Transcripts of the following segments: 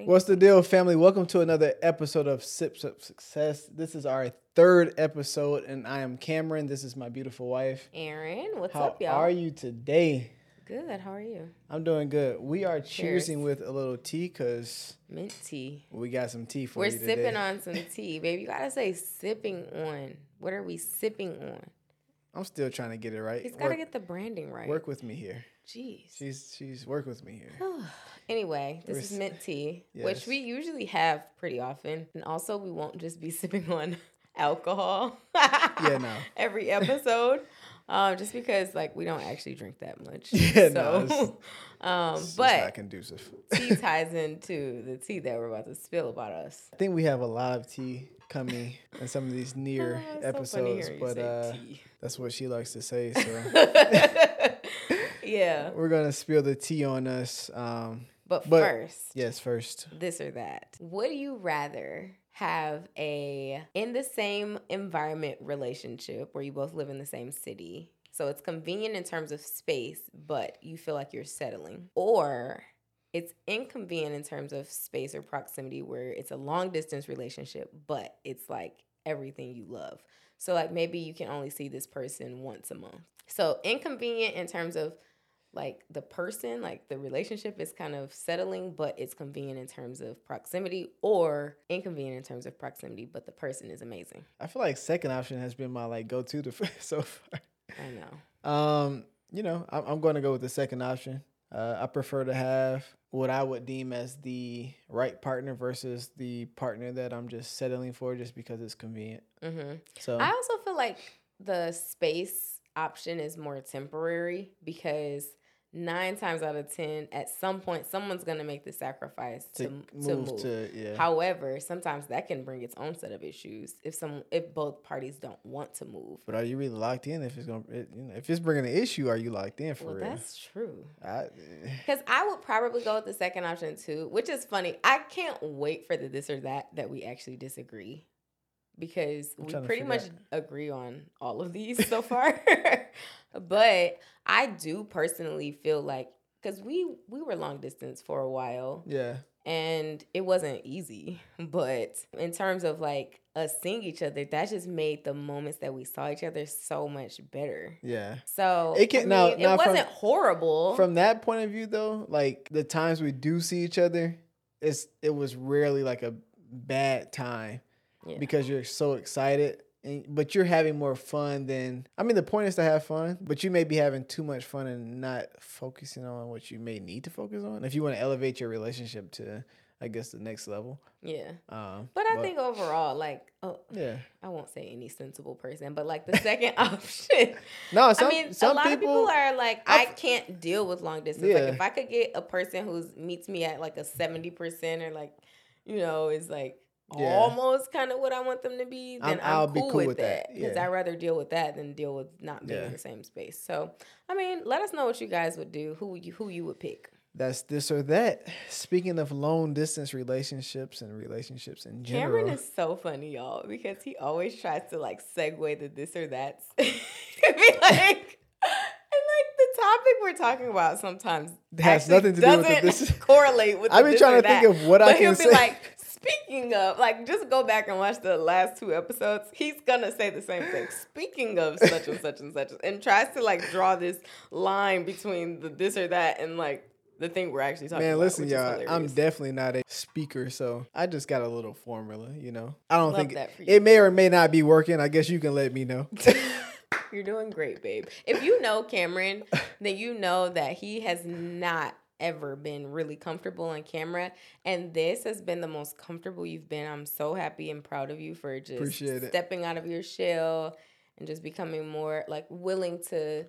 Thank What's the deal, family? Welcome to another episode of Sips of Success. This is our third episode, and I am Cameron. This is my beautiful wife. Erin, what's How up, y'all? How are you today? Good. How are you? I'm doing good. We are Cheers. cheersing with a little tea because Mint tea. we got some tea for you. We're sipping on some tea, baby. You gotta say sipping on. What are we sipping on? I'm still trying to get it right. He's gotta Work, get the branding right. work with me here. Jeez. She's she's work with me here. anyway, this is mint tea, Yes. which we usually have pretty often, and also we won't just be sipping on alcohol. Yeah, no. Every episode. Um, just because like we don't actually drink that much. Yeah, no, so, it's- um, It's but not conducive. tea ties into the tea that we're about to spill about us. I think we have a lot of tea coming in some of these near Oh, so funny episodes, you but uh, that's what she likes to say. So. Yeah. We're gonna spill the tea on us. Um, But, But- first, yes, first. this or that. Would you rather have a in the same environment relationship where you both live in the same city? So it's convenient in terms of space, but you feel like you're settling. Or it's inconvenient in terms of space or proximity where it's a long distance relationship, but it's like everything you love. So like maybe you can only see this person once a month. So inconvenient in terms of like the person, like the relationship is kind of settling, but it's convenient in terms of proximity, or inconvenient in terms of proximity, but the person is amazing. I feel like second option has been my like go to so far. I know. Um, you know, I'm, I'm going to go with the second option. Uh, I prefer to have what I would deem as the right partner versus the partner that I'm just settling for just because it's convenient. hmm So I also feel like the space option is more temporary because nine times out of ten, at some point, someone's gonna make the sacrifice to, to, to move, move. to yeah. However, sometimes that can bring its own set of issues if some if both parties don't want to move. but are you really locked in? If it's gonna, it, you know, if it's bringing an issue, are you locked in for Well, real? that's true. Because eh. I would probably go with the second option too, which is funny. I can't wait for the this or that that we actually disagree. Because I'm we pretty much out- agree on all of these so far. but I do personally feel like because we we were long distance for a while yeah, and it wasn't easy. But in terms of like us seeing each other, that just made the moments that we saw each other so much better. yeah. So It can- I now- mean, now it from- wasn't horrible. From that point of view, though, like the times we do see each other, it's it was rarely like a bad time Yeah. because you're so excited. And, but you're having more fun than I mean the point is to have fun, but you may be having too much fun and not focusing on what you may need to focus on if you want to elevate your relationship to I guess the next level. yeah. Um, But I think overall, like, oh, yeah, I won't say any sensible person, but like the second option. no, some I mean, some a lot people, of people are like, I I've- can't deal with long distance. Yeah. Like, if I could get a person who's meets me at like a seventy percent or like, you know, is like Yeah. almost kind of what I want them to be, then I'm- I'm, I'll cool, be cool with, with that. Because yeah. I'd rather deal with that than deal with not being Yeah. in the same space. So, I mean, let us know what you guys would do. Who you who you would pick. that's this or that. Speaking of long distance relationships and relationships in general, Cameron is so funny, y'all, because he always tries to like segue the this or that. be like, and like the topic we're talking about sometimes Has nothing to do with this- correlate with. I've been trying to think of what I can say. be like, speaking of, like, just go back and watch the last two episodes. He's gonna say the same thing. Speaking of such and such and such, and tries to like draw this line between the this or that and like. The thing we're actually talking Man, about. listen, y'all. I'm definitely not a speaker, so I just got a little formula. You know, I don't Love think that for you. it may or may not be working. I guess you can let me know. You're doing great, babe. If you know Cameron, then you know that he has not ever been really comfortable on camera. And this has been the most comfortable you've been. I'm so happy and proud of you for just Appreciate it. stepping out of your shell and just becoming more like willing to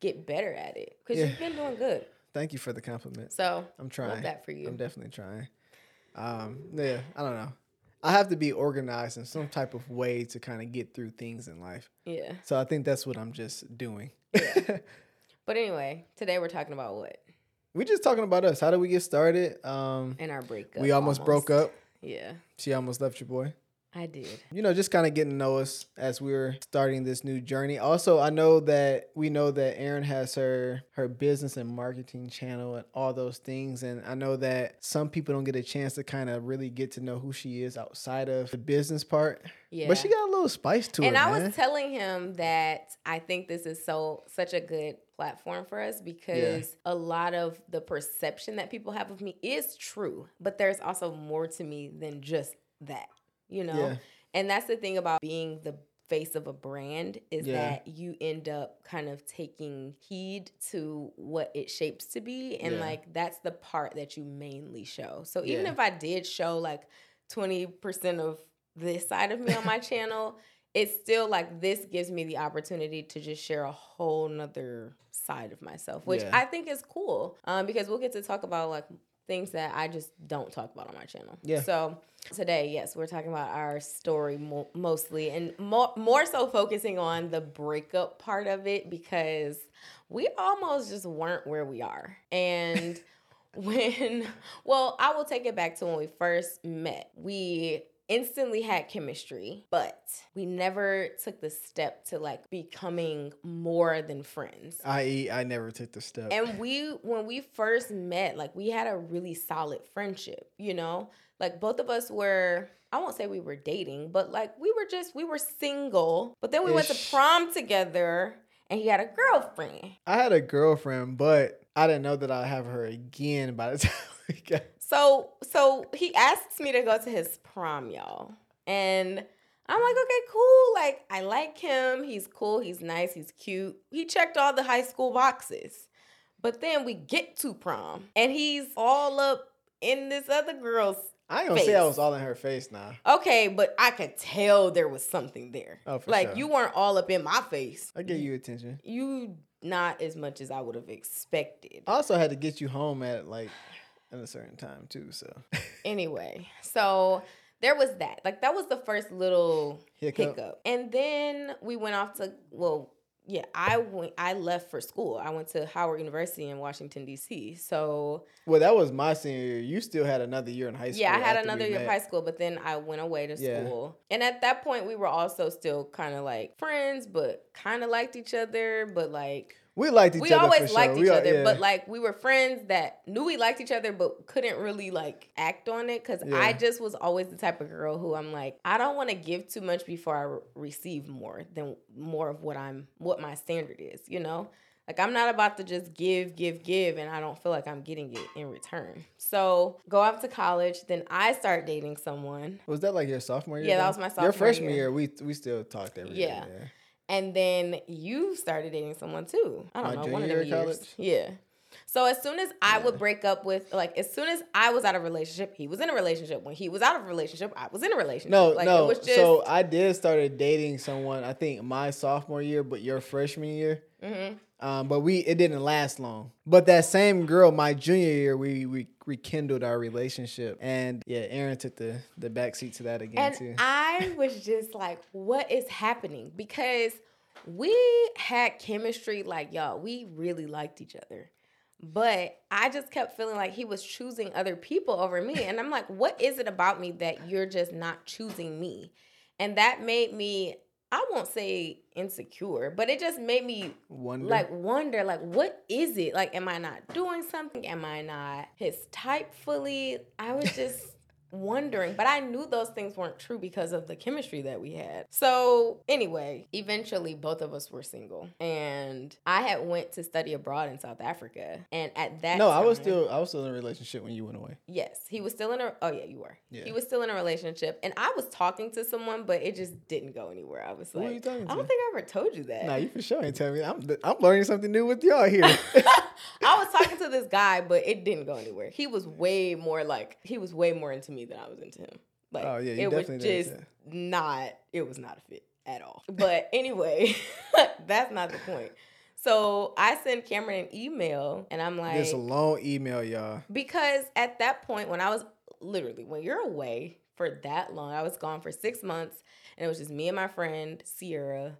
get better at it. Because Yeah. you've been doing good. Thank you for the compliment. So I'm trying. that for you. I'm definitely trying. Um, yeah, I don't know. I have to be organized in some type of way to kind of get through things in life. yeah. So I think that's what I'm just doing. Yeah. But anyway, today we're talking about what? We just talking about us. How did we get started? Um, In our breakup. we almost, broke up. Yeah. She almost left your boy. I did. You know, just kind of getting to know us as we are starting this new journey. Also, I know that we know that Erin has her her business and marketing channel and all those things, and I know that some people don't get a chance to kind of really get to know who she is outside of the business part. Yeah. But she got a little spice to and it, And I man. was telling him that I think this is so such a good platform for us because a lot of the perception that people have of me is true, but there's also more to me than just that, you know? Yeah. And that's the thing about being the face of a brand is Yeah. that you end up kind of taking heed to what it shapes to be and Yeah. like that's the part that you mainly show. So even Yeah. if I did show like 20% of this side of me on my channel, it's still like this gives me the opportunity to just share a whole nother side of myself, which. I think is cool. Um, because we'll get to talk about like things that I just don't talk about on my channel. Yeah. So today, yes, we're talking about our story mo- mostly, and more more so focusing on the breakup part of it because we almost just weren't where we are, and when well, I will take it back to when we first met. We instantly had chemistry, but we never took the step to like becoming more than friends. I.e., I never took the step. And we, when we first met, like we had a really solid friendship, you know? Like both of us were, I won't say we were dating, but like we were just, we were single. But then we went to prom together and he had a girlfriend. I had a girlfriend, but I didn't know that I'd have her again by the time we got. So, so he asks me to go to his prom, y'all. And I'm like, okay, cool. Like, I like him. He's cool. He's nice. He's cute. He checked all the high school boxes. But then we get to prom and he's all up in this other girl's. I ain't gonna say I was all in her face now. Okay, but I could tell there was something there. Oh, for like, sure. you weren't all up in my face. I gave you attention. You not as much as I would have expected. I also had to get you home at like at a certain time too. So Anyway, so there was that. Like that was the first little Hiccup. hiccup. And then we went off to well, yeah, I went I left for school. I went to Howard University in Washington D.C. So, well, that was my senior year. You still had another year in high school. yeah, I had another year of high school, but then I went away to Yeah. school. And at that point we were also still kind of like friends, but kind of liked each other, but like We liked each we other. We always liked sure. each We other, yeah. but like we were friends that knew we liked each other, but couldn't really like act on it because I just was always the type of girl who I'm like, I don't want to give too much before I re- receive more than more of what I'm what my standard is, you know. Like I'm not about to just give, give, give, and I don't feel like I'm getting it in return. So go off to college, then I start dating someone, was that like your sophomore year? Yeah, that was my sophomore. Year. Your freshman year. year, we we still talked every Yeah. And then you started dating someone too. I don't My know, one of them years. college? Yeah. So as soon as I would break up with, like, as soon as I was out of a relationship, he was in a relationship. When he was out of a relationship, I was in a relationship. No, like, no. It was just, so I did started dating someone. I think my sophomore year, but your freshman year. Mhm. Um, but we it didn't last long. But that same girl, my junior year, we we rekindled our relationship, and yeah, Erin took the the backseat to that again and too. I was just like, what is happening? Because we had chemistry, like, y'all, we really liked each other. But I just kept feeling like he was choosing other people over me. And I'm like, what is it about me that you're just not choosing me? And that made me, I won't say insecure, but it just made me Wonder. like wonder like what is it? Like am i not doing something? Am i not his type fully? I was just wondering but i knew those things weren't true because of the chemistry that we had so anyway eventually both of us were single and i had went to study abroad in south africa and at that no, I was still I was still in a relationship when you went away. Yes, he was still in a. Oh yeah, you were. Yeah. He was still in a relationship, and I was talking to someone, but it just didn't go anywhere. I was Who like, were you talking I don't think I ever told you that. Nah, you for sure ain't telling me. I'm I'm learning something new with y'all here. I was talking to this guy, but it didn't go anywhere. He was way more like he was way more into me than I was into him. Like Oh, yeah, it was just not it was not a fit at all. But anyway, that's not the point. So I sent Cameron an email and I'm like this long email, y'all. because at that point when I was literally when you're away for that long, I was gone for six months and it was just me and my friend Sierra.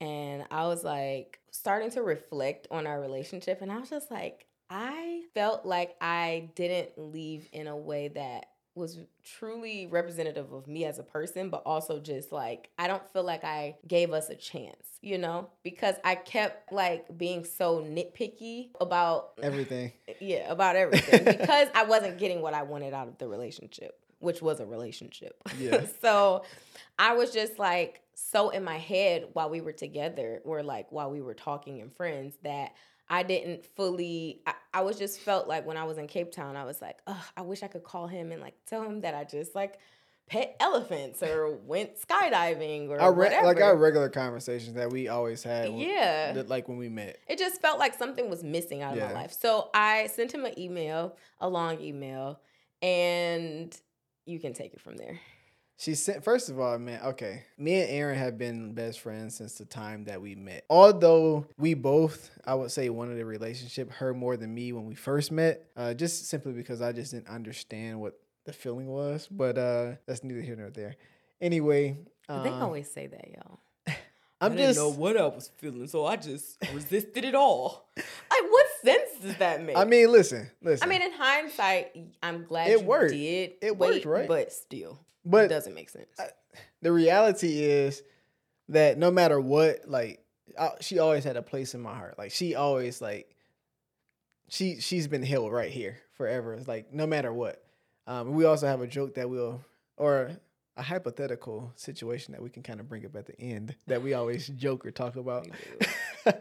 And I was like starting to reflect on our relationship. And I was just like, I felt like I didn't leave in a way that was truly representative of me as a person, but also just like I don't feel like I gave us a chance, you know, because I kept like being so nitpicky about Everything. yeah, about everything because I wasn't getting what I wanted out of the relationship, which was a relationship. Yeah. so I was just like so in my head while we were together, or like while we were talking and friends, that I didn't fully. I, I was just felt like when I was in Cape Town, I was like, oh, I wish I could call him and like tell him that I just like pet elephants or went skydiving or Our re- whatever. like our regular conversations that we always had. when- Yeah. that- like when we met. it just felt like something was missing out of Yeah. my life. So I sent him an email, a long email, and you can take it from there. She sent first of all, man, okay. Me and Erin have been best friends since the time that we met. Although we both, I would say wanted a relationship, her more than me when we first met. Uh, just simply because I just didn't understand what the feeling was. But uh that's neither here nor there. Anyway, they um, always say that, y'all. I'm I just didn't know what I was feeling, so I just resisted it all. Like, what sense does that make? I mean, listen, listen. I mean, in hindsight, I'm glad It you worked. did. It wait, worked, right? But still, it doesn't make sense. the reality is that no matter what, like I, she always had a place in my heart. Like she always like she she's been held right here forever. It's like no matter what. Um, we also have a joke that we'll or a hypothetical situation that we can kind of bring up at the end that we always joke or talk about.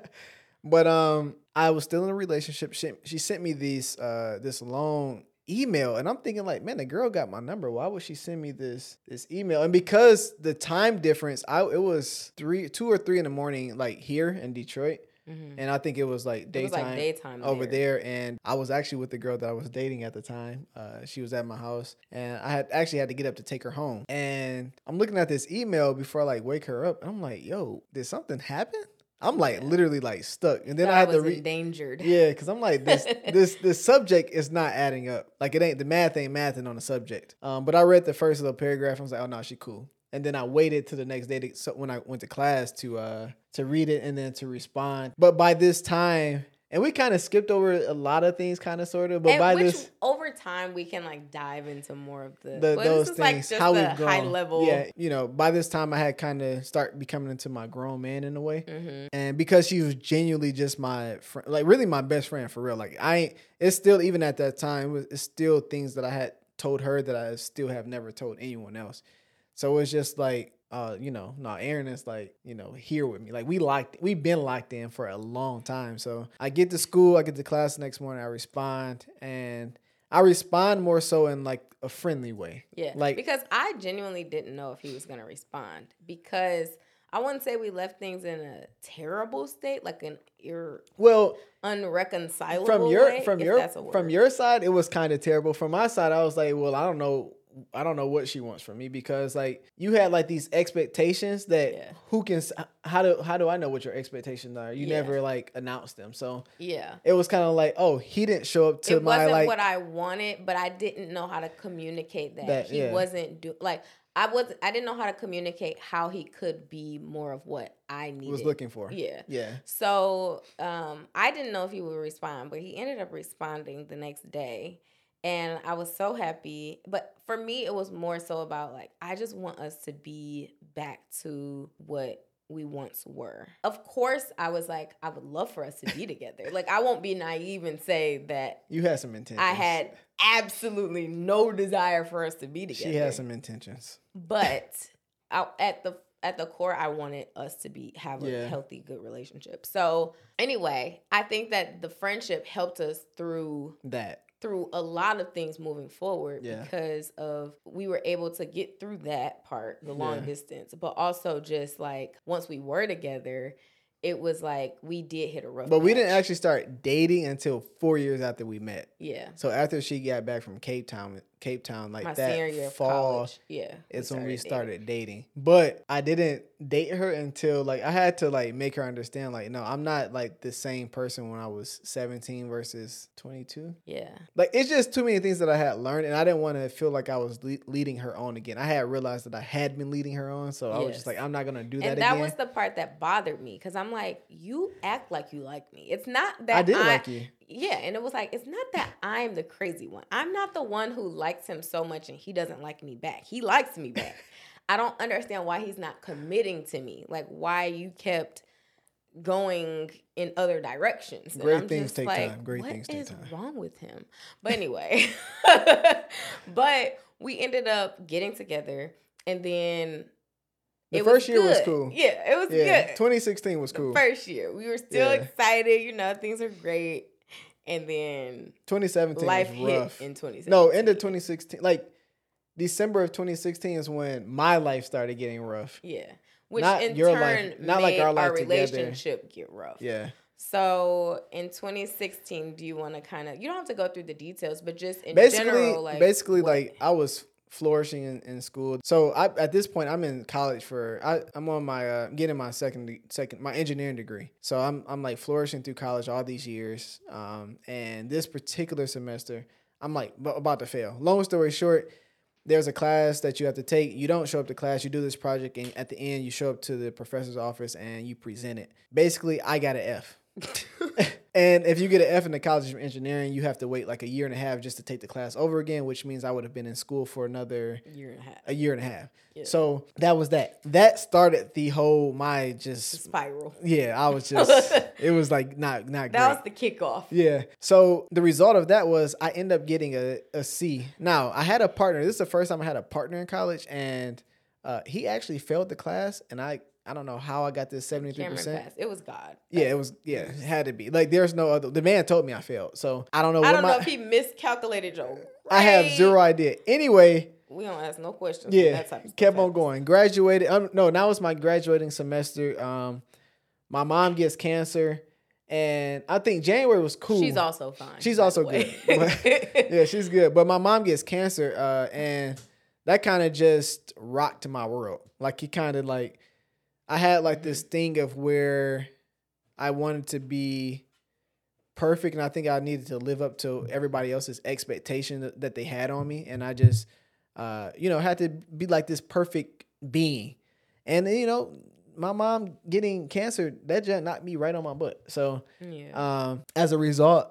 But um, I was still in a relationship. She, she sent me these uh this long email, and I'm thinking like, man, the girl got my number. Why would she send me this this email? And because the time difference, I it was three, two or three in the morning, like here in Detroit, Mhm. and I think it was like daytime. was like daytime over there and I was actually with the girl that I was dating at the time. Uh, she was at my house and I had actually had to get up to take her home. And I'm looking at this email before I like wake her up. And I'm like, yo, did something happen? I'm like Yeah. literally like stuck. And then I had to read endangered. yeah, because I'm like this this this subject is not adding up. Like it ain't the math ain't mathing on the subject. Um, but I read the first little paragraph. I was like, oh no, she cool. And then I waited to the next day to, so when I went to class to uh to read it and then to respond. But by this time, and we kind of skipped over a lot of things, kind of sort of. But and by which this, over time we can like dive into more of the, the, those things, like just how we've grown. high level. Yeah, you know, by this time I had kind of start becoming into my grown man in a way. hmm and because she was genuinely just my friend, like really my best friend for real. Like I, ain't, it's still even at that time, it was, it's still things that I had told her that I still have never told anyone else. So it's just like, uh, you know, no, Erin is like, you know, here with me. Like we locked, we've been locked in for a long time. So I get to school, I get to class the next morning, I respond, and I respond more so in like a friendly way. Yeah. Like- because I genuinely didn't know if he was gonna respond because I wouldn't say we left things in a terrible state, like an ir- Well, unreconcilable from your way, from your from your side it was kind of terrible from my side i was like well i don't know i don't know what she wants from me because like you had like these expectations that Yeah. who can how do how do i know what your expectations are you Yeah. never like announced them so yeah. it was kind of like oh he didn't show up to it my wasn't like what I wanted, but I didn't know how to communicate that. That- he yeah. wasn't do like I was I didn't know how to communicate how he could be more of what I needed. was looking for Yeah. yeah So um, I didn't know if he would respond, but he ended up responding the next day. And I was so happy. But for me, it was more so about like, I just want us to be back to what we once were. Of course, I was like, I would love for us to be together. Like, I won't be naive and say that you had some intentions I had absolutely no desire for us to be together. she had some intentions But I, at the at the core, I wanted us to be have a Yeah. healthy, good relationship. So anyway, I think that the friendship helped us through that through a lot of things moving forward Yeah. because of we were able to get through that part, the long Yeah. distance, but also just like once we were together, it was like we did hit a rough. but we didn't actually start dating until four years after we met Yeah, so after she got back from cape town cape town like my that senior year of fall college. Yeah, it's when we started dating. But I didn't date her until like I had to like make her understand like no, I'm not like the same person when I was 17 versus 22. Yeah, Like it's just too many things that I had learned and I didn't want to feel like I was le- leading her on again. I had realized that I had been leading her on, so I was just like I'm not going to do that and that again. was the part that bothered me because I'm like, you act like you like me. It's not that I did like you. Yeah, and it was like it's not that I'm the crazy one. I'm not the one who likes him so much and he doesn't like me back. He likes me back. I don't understand why he's not committing to me. Like why you kept going in other directions. And Great I'm things take like, time. Great what things take is time." wrong with him? But anyway, but we ended up getting together, and then The it first year was cool. Yeah, it was Yeah, good. 2016 was The cool. first year, we were still Yeah. excited. You know, things are great, and then 2017 life hit in 2017. No, end of 2016. Like December of 2016 is when my life started getting rough. Yeah, which Not in your turn life- not like made our our, life together. relationship get rough. Yeah. So in 2016, do you want to kind of? You don't have to go through the details, but just in basically, general, like basically, what- like I was flourishing in, in school. So I, at this point, I'm in college for I, I'm on my uh, getting my second second my engineering degree. So I'm I'm like flourishing through college all these years. Um, and this particular semester, I'm like b- about to fail. Long story short. There's a class that you have to take. You don't show up to class. You do this project, and at the end, you show up to the professor's office and you present it. Basically, I got an F. and if you get an F in the college of engineering, you have to wait like a year and a half just to take the class over again, which means I would have been in school for another year and a half a year and a half. Yeah. So that was that. That started the whole my just spiral. yeah. I was just it was like not not That great. was the kickoff. Yeah. So the result of that was I end up getting a, a C. Now I had a partner. This is the first time I had a partner in college, and uh, he actually failed the class, and I I don't know how I got this seventy three percent. It was God. Yeah, it was. Yeah, it had to be. Like, there's no other. The man told me I failed, so I don't know. I what don't know if he miscalculated your. I have zero idea. Anyway, We don't ask no questions. yeah, that type of stuff kept on going. Graduated. Um, no, now it's my graduating semester. Um, my mom gets cancer, and I think January was cool. She's also fine. She's also good. yeah, she's good. But my mom gets cancer, uh, and that kind of just rocked my world. Like he kind of like, I had like this thing of where I wanted to be perfect, and I think I needed to live up to everybody else's expectation that, they had on me, and I just, uh, you know, had to be like this perfect being, and you know. My mom getting cancer that just knocked me right on my butt. So, yeah. um, as a result,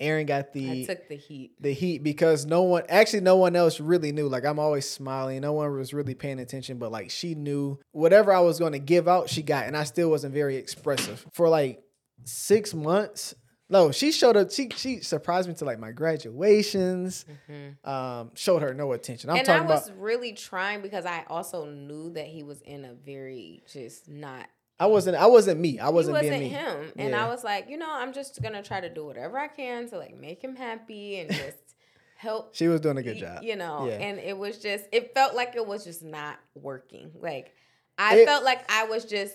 Erin got I the took the heat. the heat because no one actually no one else really knew. Like I'm always smiling, no one was really paying attention, but like she knew whatever I was going to give out, she got, and I still wasn't very expressive for like six months. No, she showed up. She she surprised me to like my graduations. Um, showed her no attention. I'm Mm-hmm. and I was about. really trying because I also knew that he was in a very just not. I wasn't. I wasn't me. I wasn't, he wasn't being me. him, and Yeah. I was like, you know, I'm just gonna try to do whatever I can to like make him happy and just help. She was doing a good job. You know, Yeah. and it was just. It felt like it was just not working. Like I It- felt like I was just.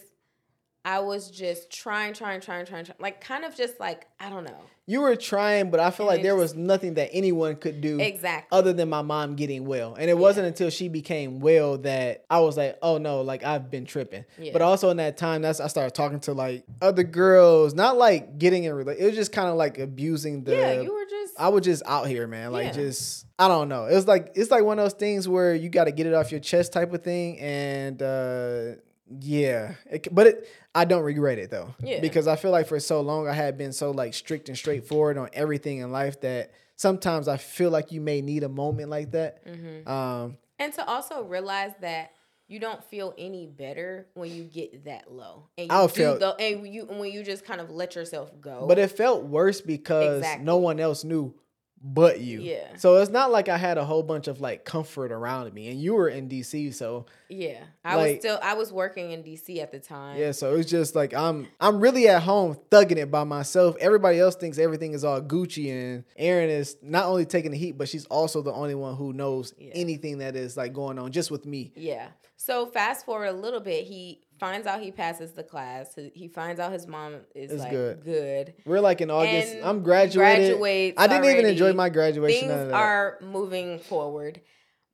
I was just trying, trying, trying, trying, trying, like kind of just like I don't know You were trying, but I feel And like there was nothing that anyone could do exactly. other than my mom getting well. And it wasn't until she became well that I was like, oh no, like I've been tripping. Yeah. But also in that time, that's I started talking to like other girls, not like getting in relation. It was just kind of like abusing the. yeah, you were just. I was just out here, man. Like Yeah. just I don't know. It was like it's like one of those things where you got to get it off your chest type of thing, and uh yeah. It, but it I don't regret it though. Yeah. Because I feel like for so long I had been so like strict and straightforward on everything in life that sometimes I feel like you may need a moment like that. Mhm. Um And to also realize that you don't feel any better when you get that low, and you I'll feel- the, and you when you just kind of let yourself go. but it felt worse because Exactly. no one else knew but you. Yeah. So it's not like I had a whole bunch of like comfort around me and you were in DC so yeah, I like- was still I was working in DC at the time. Yeah, so it's just like I'm I'm really at home thugging it by myself. Everybody else thinks everything is all Gucci and Erin is not only taking the heat, but she's also the only one who knows Yeah. anything that is like going on just with me. Yeah. So fast forward a little bit, he finds out he passes the class. He finds out his mom is It's like good. good. We're like in August. And I'm graduated. graduates I didn't even enjoy my graduation. Things are moving forward,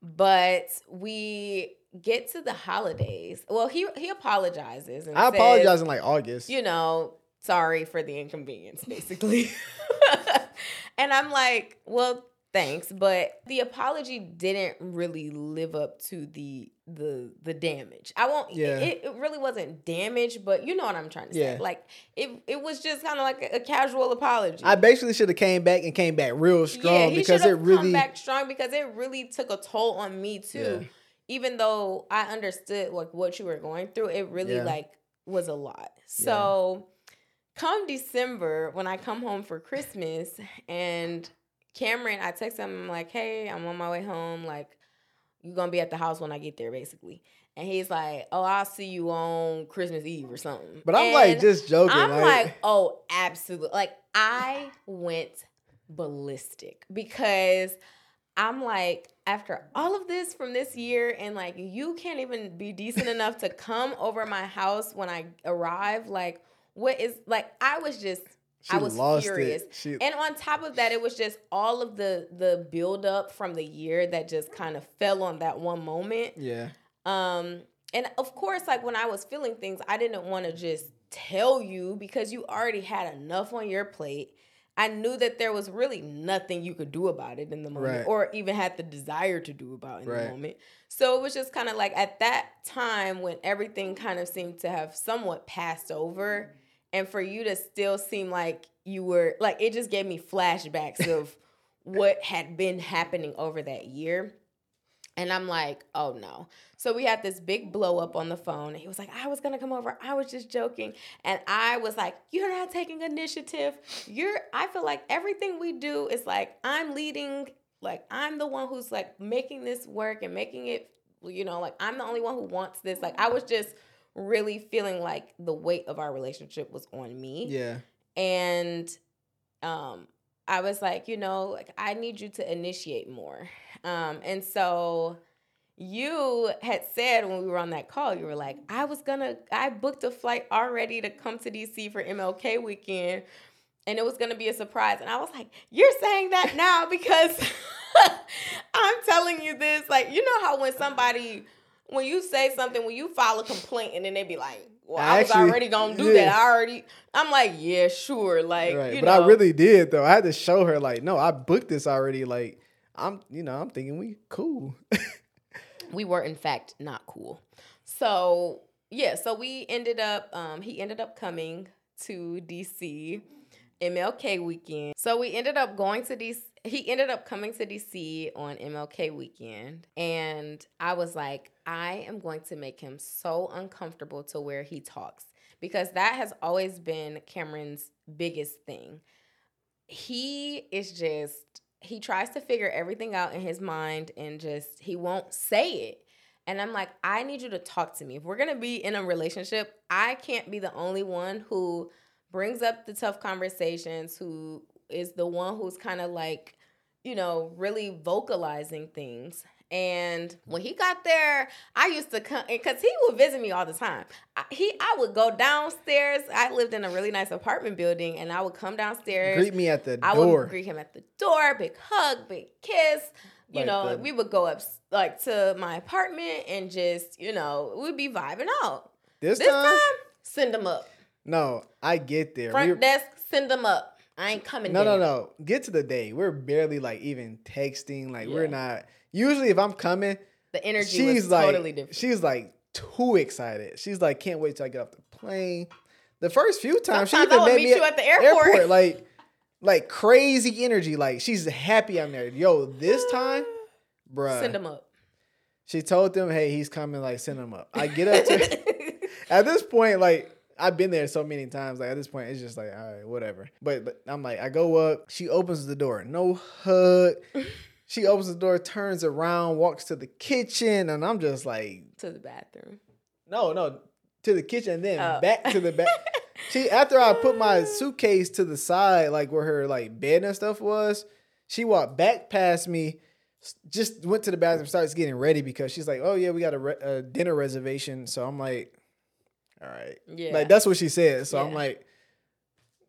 but we get to the holidays. Well, he he apologizes. And I says, apologize in like August. You know, sorry for the inconvenience, basically. and I'm like, well, thanks. But the apology didn't really live up to the the the damage. I won't. Yeah. It, it really wasn't damage, but you know what I'm trying to Yeah. say. Like it it was just kind of like a, a casual apology. I basically should have came back and came back real strong yeah, because should it have really come back strong because it really took a toll on me too. Yeah. Even though I understood like what you were going through, it really like was a lot. So come December when I come home for Christmas and Cameron, I text him I'm like, "Hey, I'm on my way home. Like, you're gonna be at the house when I get there, basically." And he's like, "Oh, I'll see you on Christmas Eve or something." But I'm like just joking. I'm like, like, oh, absolutely. Like I went ballistic because I'm like, after all of this from this year, and like you can't even be decent enough to come over my house when I arrive. Like, what is like? I was just, I was furious. She, And on top of that, it was just all of the the build up from the year that just kind of fell on that one moment. yeah. Um, and of course, like when I was feeling things, I didn't want to just tell you because you already had enough on your plate. I knew that there was really nothing you could do about it in the moment, Right. or even had the desire to do about in Right. the moment. So it was just kind of like at that time when everything kind of seemed to have somewhat passed over, and for you to still seem like you were like it just gave me flashbacks of what had been happening over that year. And I'm like, oh no. So we had this big blow up on the phone. And he was like, I was gonna come over. I was just joking. And I was like, You're not taking initiative. You're I feel like everything we do is like I'm leading, like I'm the one who's like making this work and making it, you know, like I'm the only one who wants this. Like I was just really feeling like the weight of our relationship was on me. Yeah. and um i was like you know like i need you to initiate more. Um and so you had said when we were on that call you were like i was gonna i booked a flight already to come to dc for mlk weekend and it was gonna be a surprise. And i was like you're saying that now because i'm telling you this. Like you know how when somebody when you say something when you file a complaint and then they be like well i, was Actually, already gonna do yeah. that i already i'm like yeah sure like right. you But know I really did though. I had to show her like, no, I booked this already. Like, I'm, you know, I'm thinking we cool. we were in fact not cool. So yeah, so we ended up um he ended up coming to DC MLK weekend. So we ended up going to DC he ended up coming to DC on MLK weekend and I was like I am going to make him so uncomfortable to where he talks because that has always been Cameron's biggest thing. He is just he tries to figure everything out in his mind and just he won't say it. And I'm like, I need you to talk to me. If we're gonna be in a relationship, I can't be the only one who brings up the tough conversations, who is the one who's kind of like, you know, really vocalizing things. And when he got there, I used to come because he would visit me all the time. I, he, I would go downstairs. I lived in a really nice apartment building, and I would come downstairs. Greet me at the I door. would greet him at the door, big hug, big kiss. You Like know, the- we would go up like to my apartment and just, you know, we'd be vibing out. this, This time? time, send them up. No, I get there. Front We're- desk, send them up. I ain't coming. no, no, down. no. Get to the day. We're barely like even texting. Like we're not. Usually, if I'm coming, The energy she's was like, totally different. she's like too excited. She's like, can't wait till I get off the plane. The first few times, Sometimes she even met meet me you at the airport. like, like crazy energy. Like she's happy I'm there. Yo, this time, bruh. Send them up. She told them, hey, he's coming. Like, send him up. I get up to. at this point, like I've been there so many times. Like at this point, it's just like, all right, whatever. But, but I'm like, I go up. She opens the door. No hug. she opens the door, turns around, walks to the kitchen, and I'm just like, to the bathroom. no, no, to the kitchen, and then Oh. back to the back. she after I put my suitcase to the side, like where her like bed and stuff was, she walked back past me. Just went to the bathroom, starts getting ready because she's like, "Oh yeah, we got a, re- a dinner reservation." So I'm like, "All right." Yeah. Like that's what she said. So I'm like,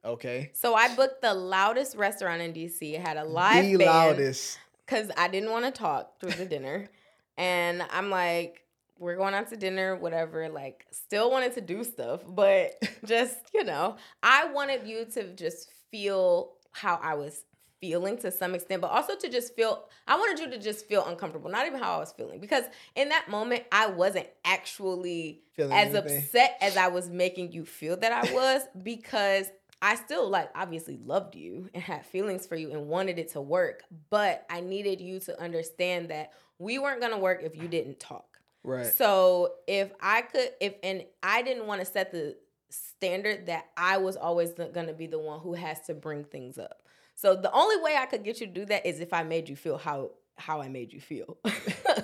"Okay." so I booked the loudest restaurant in DC. It had a live the band. loudest. Because I didn't want to talk through the dinner. And I'm like, we're going out to dinner, whatever. Like, still wanted to do stuff, but just, you know, I wanted you to just feel how I was feeling to some extent, but also to just feel, I wanted you to just feel uncomfortable, not even how I was feeling. Because in that moment, I wasn't actually Feeling as anything. upset as I was making you feel that I was because I still like obviously loved you and had feelings for you and wanted it to work, but I needed you to understand that we weren't going to work if you didn't talk. Right. So if I could, if and I didn't want to set the standard that I was always going to be the one who has to bring things up. So the only way I could get you to do that is if I made you feel how how I made you feel.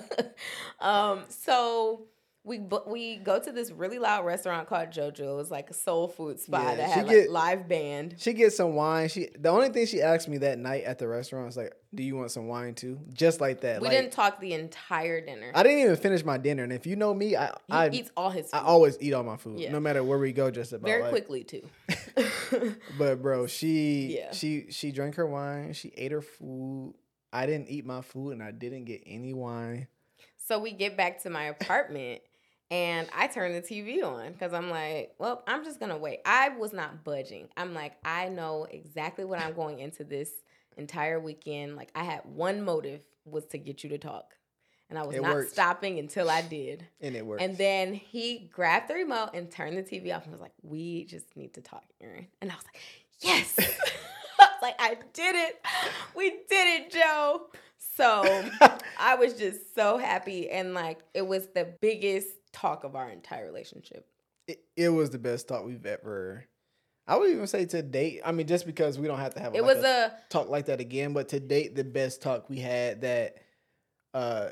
um, so we we go to this really loud restaurant called JoJo. JoJo's, like a soul food spot Yeah, that had like live band. She gets some wine. She the only thing she asked me that night at the restaurant was like, "Do you want some wine too?" Just like that. We like, didn't talk the entire dinner. I didn't even finish my dinner, and if you know me, I he I, eats all his food I always eat all my food, Yeah. no matter where we go. Just about very like- quickly too. But bro, she Yeah. she she drank her wine. She ate her food. I didn't eat my food, and I didn't get any wine. So we get back to my apartment and I turned the TV on because I'm like, well, I'm just gonna wait. I was not budging. I'm like, I know exactly what I'm going into this entire weekend. Like I had one motive was to get you to talk. And I was It not worked. stopping until I did. And it worked. And then he grabbed the remote and turned the TV off and was like, We just need to talk, Erin. And I was like, Yes. I was like, I did it. We did it, Joe. So I was just so happy. And like, it was the biggest talk of our entire relationship. it, it was the best talk we've ever. I would even say to date. I mean, just because we don't have to have It like was a a, talk like that again, but to date, the best talk we had that, uh,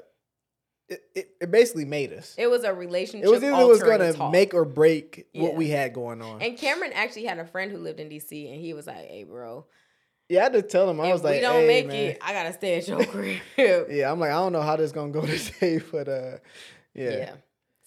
it, it, it basically made us. it was a relationship. It was either it was gonna talk. make or break what we had going on. And Cameron actually had a friend who lived in DC, and he was like, "Hey, bro, yeah, I had to tell him. I if was like, we don't hey, make man. it, I gotta stay at your crib." Yeah, I'm like, I don't know how this gonna go today, but uh, yeah, Yeah.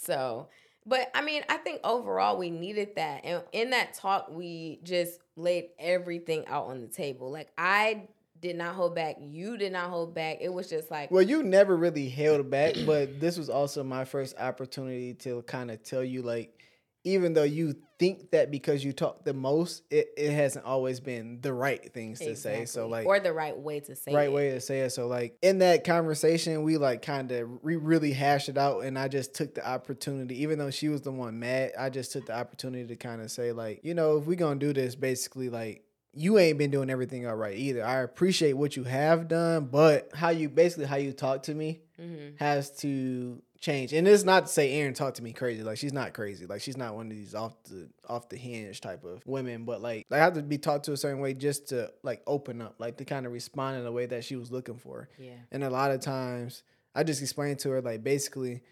So, but I mean, I think overall we needed that. And in that talk, we just laid everything out on the table. Like, I did not hold back. You did not hold back. It was just like, Well, you never really held back, but this was also my first opportunity to kind of tell you, like, even though you think that because you talk the most, it, it hasn't always been the right things to say. So, like, or the right way to say it. right it. way to say it. So like in that conversation, we like kind of we really hashed it out, and I just took the opportunity, even though she was the one mad, I just took the opportunity to kind of say like, you know, if we gonna do this, basically like. You ain't been doing everything all right either. I appreciate what you have done, but how you basically how you talk to me Mhm. has to change. And it's not to say Erin talked to me crazy. Like she's not crazy. Like she's not one of these off the off the hinge type of women. But like I have to be taught to a certain way just to like open up, like to kind of respond in a way that she was looking for. Yeah. And a lot of times I just explained to her like basically,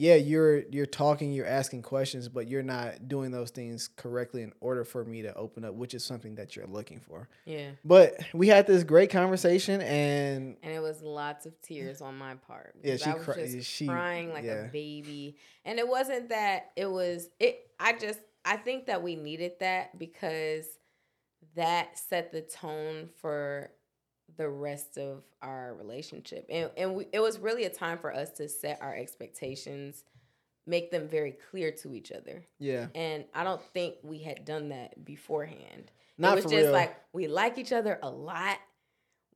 yeah, you're you're talking, you're asking questions, but you're not doing those things correctly in order for me to open up, which is something that you're looking for. Yeah. But we had this great conversation and And it was lots of tears on my part. Yeah, she I was cri- just she- crying like yeah. a baby. And it wasn't that it was it I just I think that we needed that because that set the tone for the rest of our relationship. And and we, it was really a time for us to set our expectations, make them very clear to each other. yeah. And I don't think we had done that beforehand Not it was just real. like we like each other a lot.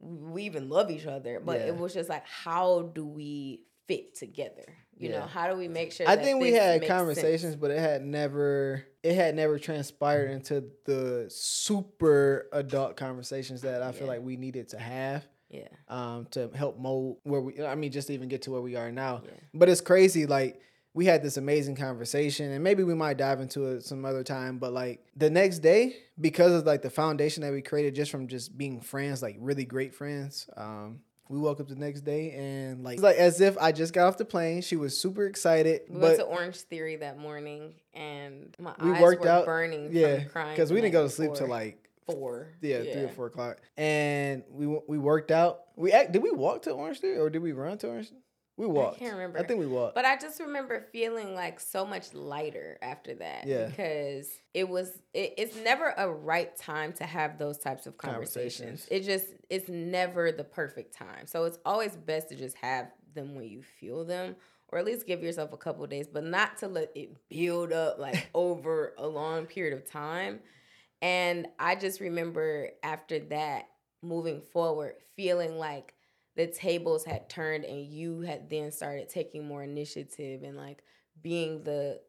We even love each other, but Yeah. it was just like, how do we fit together? You know, how do we make sure? I that think we had conversations, sense? but it had never it had never transpired into the super adult conversations that I feel Yeah. like we needed to have Yeah, um to help mold where we I mean just to even get to where we are now. yeah, But it's crazy like we had this amazing conversation and maybe we might dive into it some other time but like the next day because of like the foundation that we created just from just being friends like really great friends um we woke up the next day and like it's like as if I just got off the plane. She was super excited, we but went to Orange Theory that morning, and my we eyes worked were out burning. yeah from crying because we didn't go to sleep till like four. yeah, three or four o'clock and we we worked out we act, did we walk to orange theory or did we run to orange we walked I can't remember. i think we walked But I just remember feeling like so much lighter after that. Yeah. Because it was it, it's never a right time to have those types of conversations. Conversations. It just it's never the perfect time. So it's always best to just have them when you feel them. Or at least give yourself a couple days, but not to let it build up like over a long period of time. And I just remember after that, moving forward, feeling like the tables had turned and you had then started taking more initiative and like being the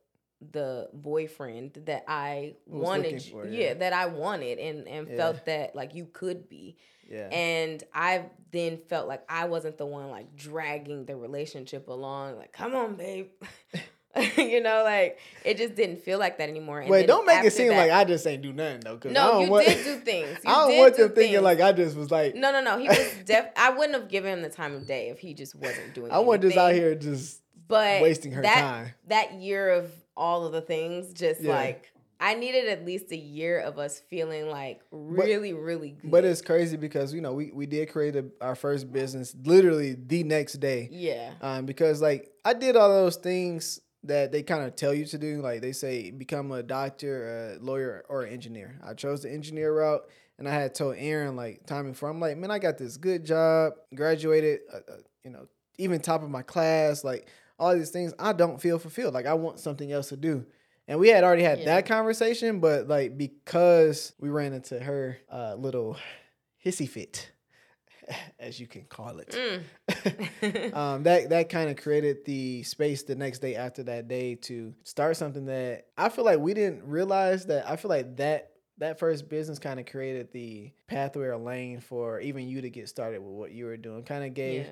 the boyfriend that I Was wanted, for, yeah. yeah. that I wanted and and Yeah. felt that like you could be. Yeah. And I then felt like I wasn't the one like dragging the relationship along. Like, come on, babe. you know, like it just didn't feel like that anymore. And Wait, don't make it seem that- like I just ain't do nothing though. Cause I No, don't you want, did do things. You I don't want do them thinking like I just was like. No, no, no. He was def. I wouldn't have given him the time of day if he just wasn't doing. I wasn't just out here just but wasting her that, time. That year of all of the things, just Yeah. like I needed at least a year of us feeling like really, really good. But it's crazy because you know we we did create a, our first business literally the next day. yeah, Um, because like I did all those things that they kind of tell you to do. Like they say, become a doctor, a lawyer, or an engineer. I chose the engineer route, and I had told Erin like time before. I'm like, man, I got this good job, graduated, uh, uh, you know, even top of my class, like all these things. I don't feel fulfilled. Like I want something else to do. And we had already had Yeah. that conversation, but like because we ran into her uh, little hissy fit, as you can call it Mm. um, that that kind of created the space the next day after that day to start something that I feel like we didn't realize that I feel like that that first business kind of created the pathway or lane for even you to get started with what you were doing. Kind of gave yeah.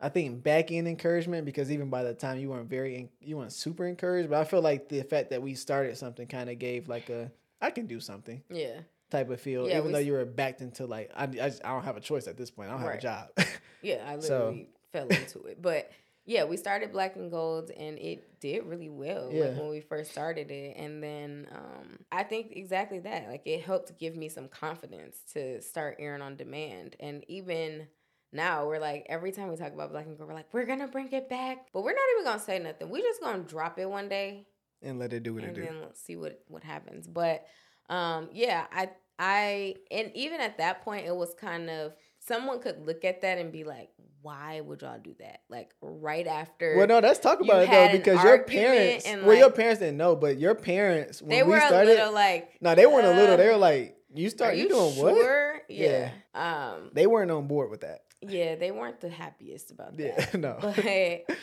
I think back end encouragement because even by the time you weren't very you weren't super encouraged, but I feel like the fact that we started something kind of gave like a I can do something yeah. Type of feel, Yeah, even though you were backed into like I, I, just, I don't have a choice at this point. I don't have a job. Yeah, I So- literally fell into it. But yeah, we started Black and Gold and it did really well Yeah. like when we first started it. And then um, I think exactly that. Like it helped give me some confidence to start airing on demand. And even now we're like every time we talk about Black and Gold, we're like, we're gonna bring it back. But we're not even gonna say nothing. We're just gonna drop it one day and let it do what it and do. then let's see what what happens. But um, yeah, I I and even at that point, it was kind of someone could look at that and be like, "Why would y'all do that?" Like right after Well, no, let's talk about it though, because your parents, and, well, your parents didn't know, but your parents when they we were started, a little like, no, they weren't a little. They were like, "You "Are start, you, you doing what?" sure? Yeah. Um. They weren't on board with that. Yeah, they weren't the happiest about that. Yeah, no, But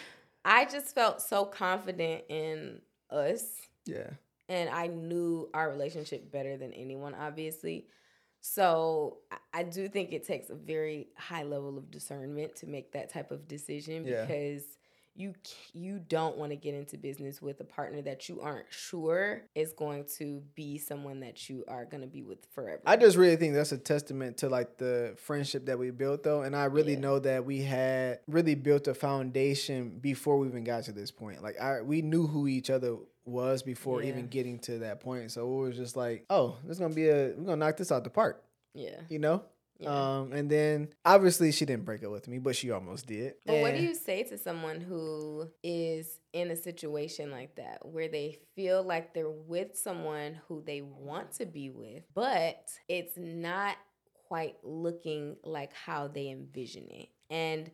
I just felt so confident in us yeah, and I knew our relationship better than anyone, obviously. So I- do think it takes a very high level of discernment to make that type of decision Yeah. because you you don't want to get into business with a partner that you aren't sure is going to be someone that you are going to be with forever. I just really think that's a testament to like the friendship that we built though, and I really Yeah. know that we had really built a foundation before we even got to this point. Like I, we knew who each other was before Yeah. even getting to that point. So it was just like, oh, this gonna be a, we're gonna knock this out the park, yeah. you know. yeah. Um, and then obviously she didn't break up with me, but she almost did. But what do you say to someone who is in a situation like that where they feel like they're with someone who they want to be with, but it's not quite looking like how they envision it? And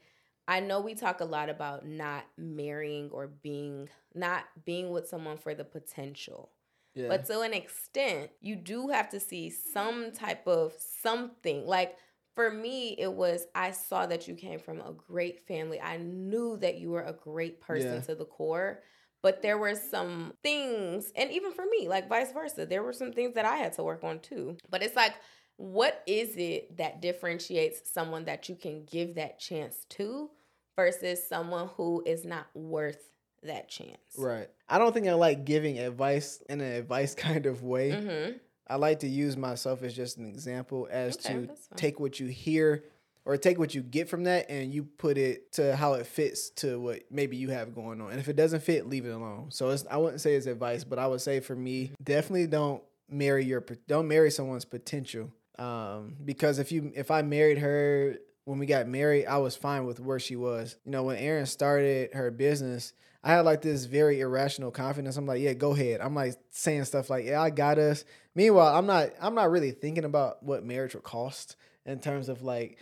I know we talk a lot about not marrying or being not being with someone for the potential. Yeah. But to an extent, you do have to see some type of something. Like for me, it was I saw that you came from a great family. I knew that you were a great person Yeah. to the core. But there were some things, and even for me, like vice versa, there were some things that I had to work on too. But it's like, what is it that differentiates someone that you can give that chance to versus someone who is not worth that chance? Right. I don't think I like giving advice in an advice kind of way. Mm-hmm. I like to use myself as just an example as Okay, to take what you hear or take what you get from that and you put it to how it fits to what maybe you have going on. And if it doesn't fit, leave it alone. So it's, I wouldn't say it's advice, but I would say for me, definitely don't marry your don't marry someone's potential. Um, because if you if I married her when we got married, I was fine with where she was. You know, when Erin started her business, I had like this very irrational confidence. I'm like, yeah, go ahead. I'm like saying stuff like, yeah, I got us. Meanwhile, I'm not I'm not really thinking about what marriage will cost in terms of like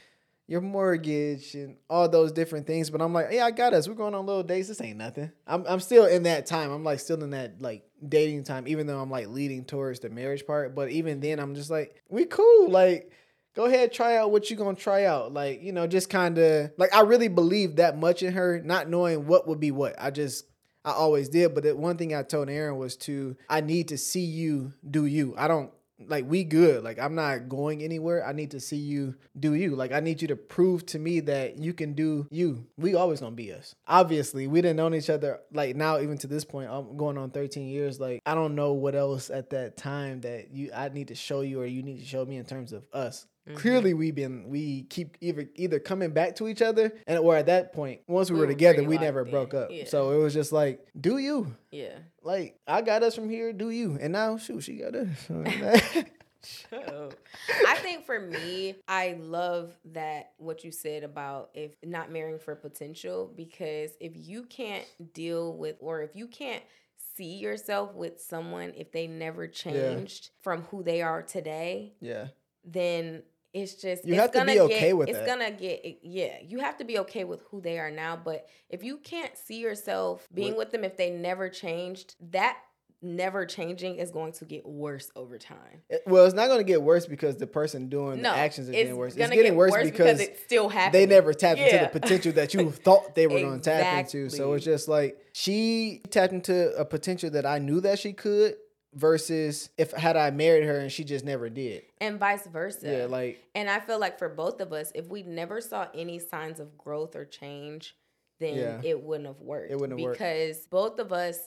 your mortgage and all those different things. But I'm like, yeah, I got us. We're going on little dates. This ain't nothing. I'm I'm still in that time. I'm like still in that like dating time, even though I'm like leading towards the marriage part. But even then I'm just like, we cool. Like go ahead try out what you're gonna try out. Like you know just kind of like i really believed that much in her not knowing what would be what. I just i always did but the one thing i told Erin was to i need to see you do you. I don't like we good. Like i'm not going anywhere. I need to see you do you. Like i need you to prove to me that you can do you. We always gonna be us. Obviously we didn't know each other like now even to this point i'm going on 13 years. Like i don't know what else at that time that you i need to show you or you need to show me in terms of us Mm-hmm. Clearly, we've been we keep either either coming back to each other, and or at that point, once we, We were were together, we never in, broke up. yeah. So it was just like, do you? Yeah. Like I got us from here, do you? And now, shoot, she got us. I think for me, I love that what you said about if not marrying for potential because if you can't deal with or if you can't see yourself with someone if they never changed from who they are today, yeah, then it's just You it's have to gonna be okay get, with it's gonna get yeah you have to be okay with who they are now but if you can't see yourself being With- with them if they never changed that never changing is going to get worse over time It- well, it's not going to get worse because the person doing no the actions is getting worse. It's getting get worse, because, it's still happening they never tapped into the potential that you thought they were going to tap into. So it's just like she tapped into a potential that I knew that she could. Versus if had I married her and she just never did. and vice versa Yeah, like And I feel like for both of us, if we never saw any signs of growth or change, then Yeah. it wouldn't have worked. It wouldn't have worked. because both of us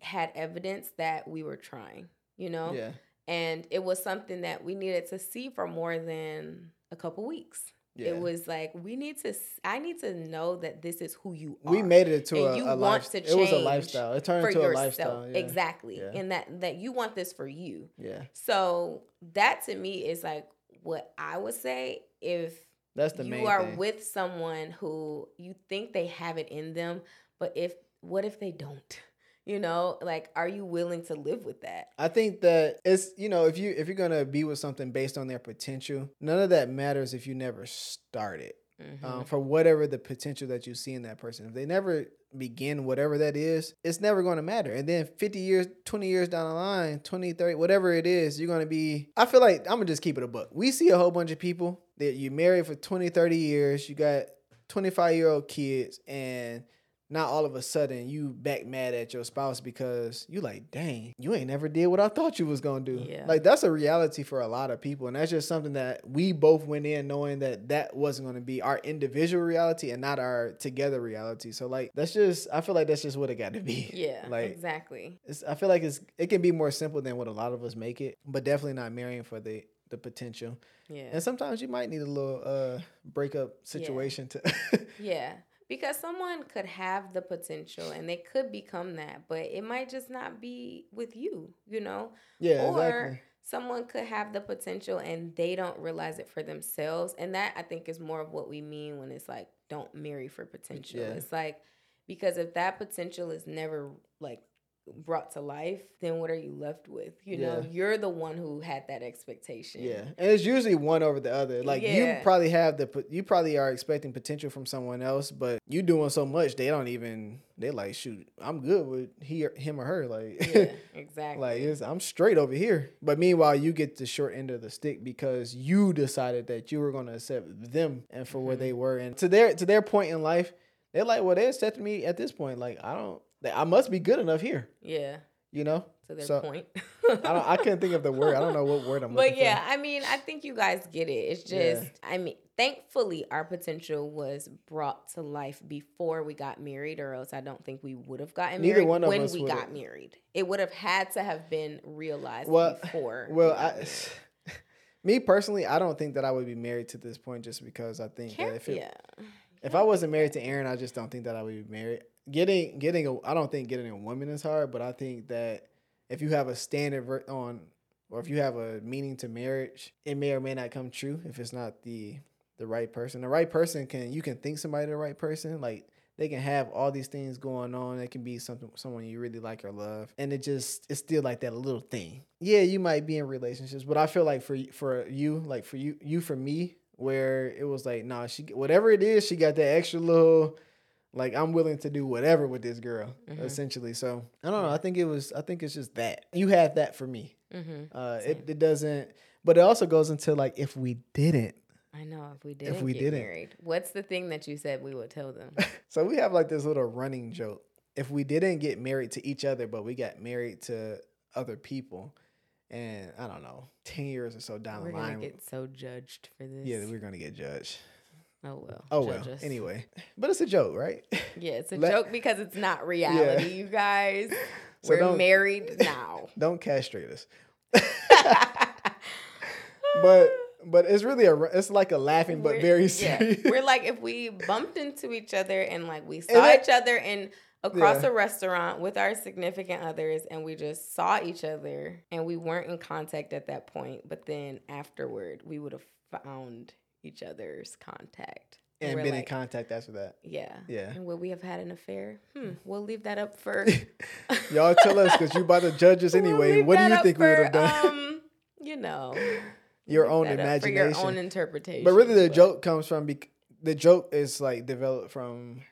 had evidence that we were trying, you know? yeah, And it was something that we needed to see for more than a couple weeks. Yeah. It was like we need to. I need to know that this is who you are. we made it to And a, you a want life, to It was a lifestyle. It turned into a lifestyle. Yeah. Exactly, Yeah. and that that you want this for you. Yeah, So that to me is like what I would say if that's the main you are thing. with someone who you think they have it in them, but if what if they don't? You know, like are you willing to live with that? I think that it's you know if you if you're gonna be with something based on their potential, none of that matters if you never started. Mhm. Um, for whatever the potential that you see in that person, if they never begin whatever that is, it's never going to matter. And then 50 years, 20 years down the line, 20, 30, whatever it is, you're going to be. I feel like I'm gonna just keep it a book. We see a whole bunch of people that you married for 20, 30 years, you got 25 year old kids, and now all of a sudden you back mad at your spouse because you like, dang, you ain't never did what I thought you was gonna do. Yeah. Like that's a reality for a lot of people, and that's just something that we both went in knowing that that wasn't gonna be our individual reality and not our together reality. So like that's just, I feel like that's just what it got to be. Yeah, like exactly. it's, I feel like it's it can be more simple than what a lot of us make it, but definitely not marrying for the the potential. Yeah. And sometimes you might need a little uh breakup situation to. Yeah. Because someone could have the potential and they could become that, but it might just not be with you, you know? yeah, or exactly. someone could have the potential and they don't realize it for themselves. And that I think is more of what we mean when it's like, don't marry for potential. Yeah. It's like, because if that potential is never like brought to life, then what are you left with? You know, you're the one who had that expectation. Yeah, and it's usually one over the other. Like you probably have the you probably are expecting potential from someone else, but you doing so much they don't even they like shoot. I'm good with he or, him or her. Like Yeah, exactly. like it's, I'm straight over here. But meanwhile, you get the short end of the stick because you decided that you were going to accept them and for where Mhm. they were, and to their to their point in life, they're like, well, they accepted me at this point. Like I don't, I must be good enough here. yeah, You know. to their So, point. I don't. I couldn't think of the word. I don't know what word I'm. But looking yeah, I mean, I think you guys get it. It's just, Yeah. I mean, thankfully, our potential was brought to life before we got married, or else I don't think we would have gotten Neither married one of when us we would've. got married. It would have had to have been realized Well, before. Well, we I, me personally, I don't think that I would be married to this point just because I think Care- that if it, yeah, if I wasn't married to Erin, I just don't think that I would be married. Getting getting a I don't think getting a woman is hard, but I think that if you have a standard on or if you have a meaning to marriage, it may or may not come true if it's not the the right person. The right person can you can think somebody the right person like they can have all these things going on. It can be something someone you really like or love, and it just it's still like that little thing. Yeah, you might be in relationships, but I feel like for for you, like for you, you for me, where it was like, nah, she whatever it is, she got that extra little. Like I'm willing to do whatever with this girl, Mhm. essentially. So I don't know. I think it was. I think it's just that you have that for me. hmm Uh, it, it doesn't. But it also goes into like if we didn't. I know if we didn't we get didn't. married. What's the thing that you said we would tell them? So we have like this little running joke. If we didn't get married to each other, but we got married to other people, and I don't know, ten years or so down We're the line, get so judged for this. yeah, we're gonna get judged. Oh well. Oh well. Anyway, but it's a joke, right? Yeah, it's a Let- joke because it's not reality, you guys. So We're married now. don't castrate us. but but it's really a it's like a laughing but We're- very yeah, serious. We're like if we bumped into each other and like we saw that- each other in across Yeah. a restaurant with our significant others and we just saw each other and we weren't in contact at that point, but then afterward we would have found each other's contact. and we're been in contact after that. Yeah. Yeah. And would we have had an affair? Hmm. We'll leave that up for Y'all tell us because you about to judge us We'll anyway. What do you think we would have done? Um, you know, your own imagination. For your own interpretation. But really, the joke comes from bec- the joke is like developed from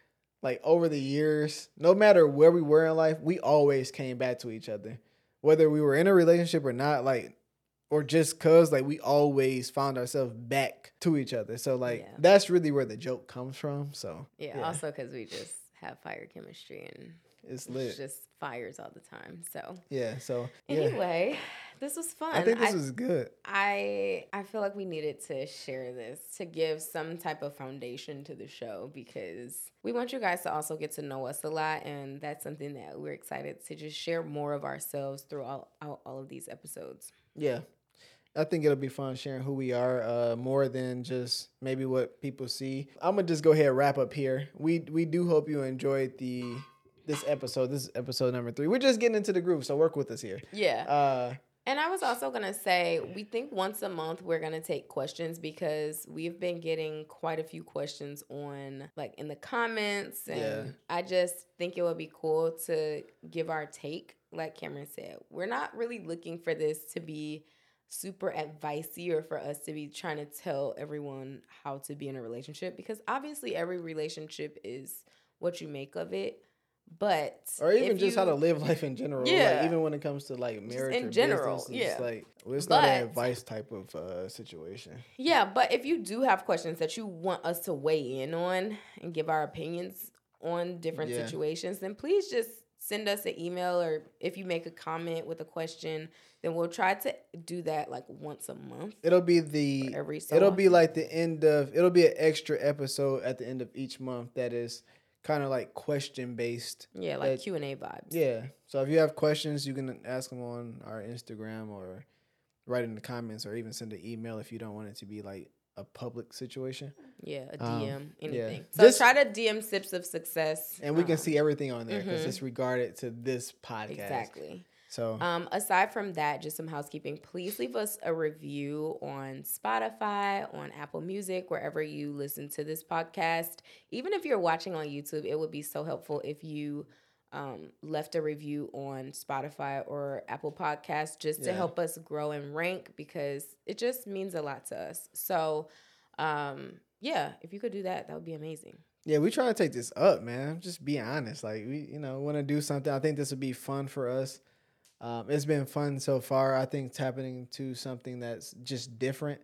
like over the years. No matter where we were in life, we always came back to each other, whether we were in a relationship or not. Like, or just cause like we always found ourselves back to each other. So like Yeah. that's really where the joke comes from. So Yeah, yeah. also because we just have fire chemistry and it's it's lit. just fires all the time. So yeah. So yeah, anyway, this was fun. I think this was good. I I feel like we needed to share this to give some type of foundation to the show because we want you guys to also get to know us a lot, and that's something that we're excited to just share more of ourselves throughout all, all of these episodes. Yeah. I think it'll be fun sharing who we are, uh, more than just maybe what people see. I'm gonna just go ahead and wrap up here. We we do hope you enjoyed the this episode. This is episode number three. We're just getting into the groove, so work with us here. Yeah. Uh, And I was also gonna say, we think once a month we're gonna take questions because we've been getting quite a few questions on like in the comments, and Yeah. I just think it would be cool to give our take. Like Cameron said, we're not really looking for this to be super advicey or for us to be trying to tell everyone how to be in a relationship because obviously every relationship is what you make of it. But or even just how to live life in general. Yeah. Like even when it comes to like marriage in general, business, it's like well, it's not an advice type of uh, situation. Yeah, but if you do have questions that you want us to weigh in on and give our opinions on different Yeah. situations, then please just send us an email or if you make a comment with a question, then we'll try to do that like once a month. It'll be the Every so it'll be like the end of it'll be an extra episode at the end of each month that is kind of like question based. Yeah, like Q and A vibes. Yeah. So if you have questions, you can ask them on our Instagram or write in the comments or even send an email if you don't want it to be like a public situation. Yeah, a Um, DM, yeah. anything. So Just- try to DM sips of success. And we can um, see everything on there because mhm. it's regarded to this podcast. exactly. So Um, aside from that, just some housekeeping. Please leave us a review on Spotify, on Apple Music, wherever you listen to this podcast. Even if you're watching on YouTube, it would be so helpful if you um, left a review on Spotify or Apple Podcasts just to help us grow and rank because it just means a lot to us. So, um, yeah, if you could do that, that would be amazing. yeah, we try to take this up, man. Just be honest. Like we, you know, want to do something. I think this would be fun for us. Um, it's been fun so far. I think tapping into something that's just different.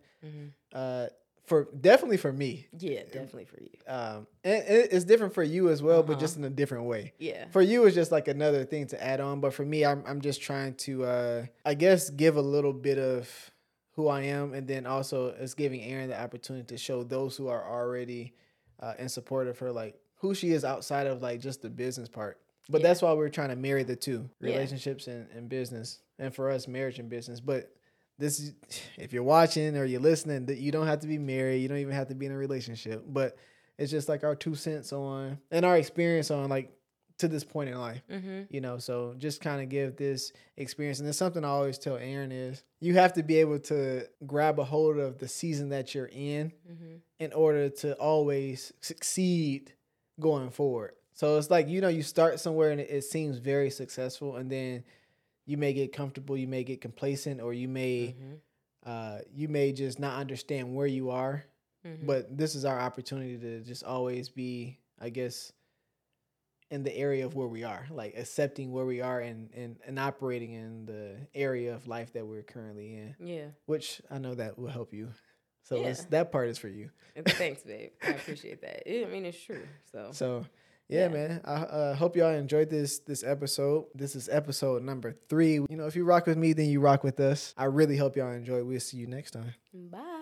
Uh, for definitely for me. Yeah, definitely for you. Um, and it- it's different for you as well, but Uh-huh. just in a different way. Yeah. For you, it's just like another thing to add on. But for me, I'm I'm just trying to, uh, I guess, give a little bit of who I am, and then also it's giving Erin the opportunity to show those who are already uh, in support of her, like who she is outside of like just the business part. But Yeah. that's why we're trying to marry the two Yeah. relationships and, and business, and for us, marriage and business. But this is if you're watching or you're listening, that you don't have to be married, you don't even have to be in a relationship, but it's just like our two cents on and our experience on like to this point in life Mm-hmm. you know so just kind of give this experience and it's something i always tell Erin is you have to be able to grab a hold of the season that you're in Mm-hmm. in order to always succeed going forward so it's like you know you start somewhere and it, it seems very successful and then you may get comfortable you may get complacent or you may Mm-hmm. uh you may just not understand where you are Mm-hmm. but this is our opportunity to just always be i guess in the area of where we are, like accepting where we are and and, and operating in the area of life that we're currently in. Yeah. Which I know that will help you. So Yeah. that part is for you. Thanks, babe. I appreciate that. I mean, it's true. So, So yeah, Yeah. man. I uh, hope y'all enjoyed this this episode. This is episode number three. You know, if you rock with me, then you rock with us. I really hope y'all enjoy. We'll see you next time. bye.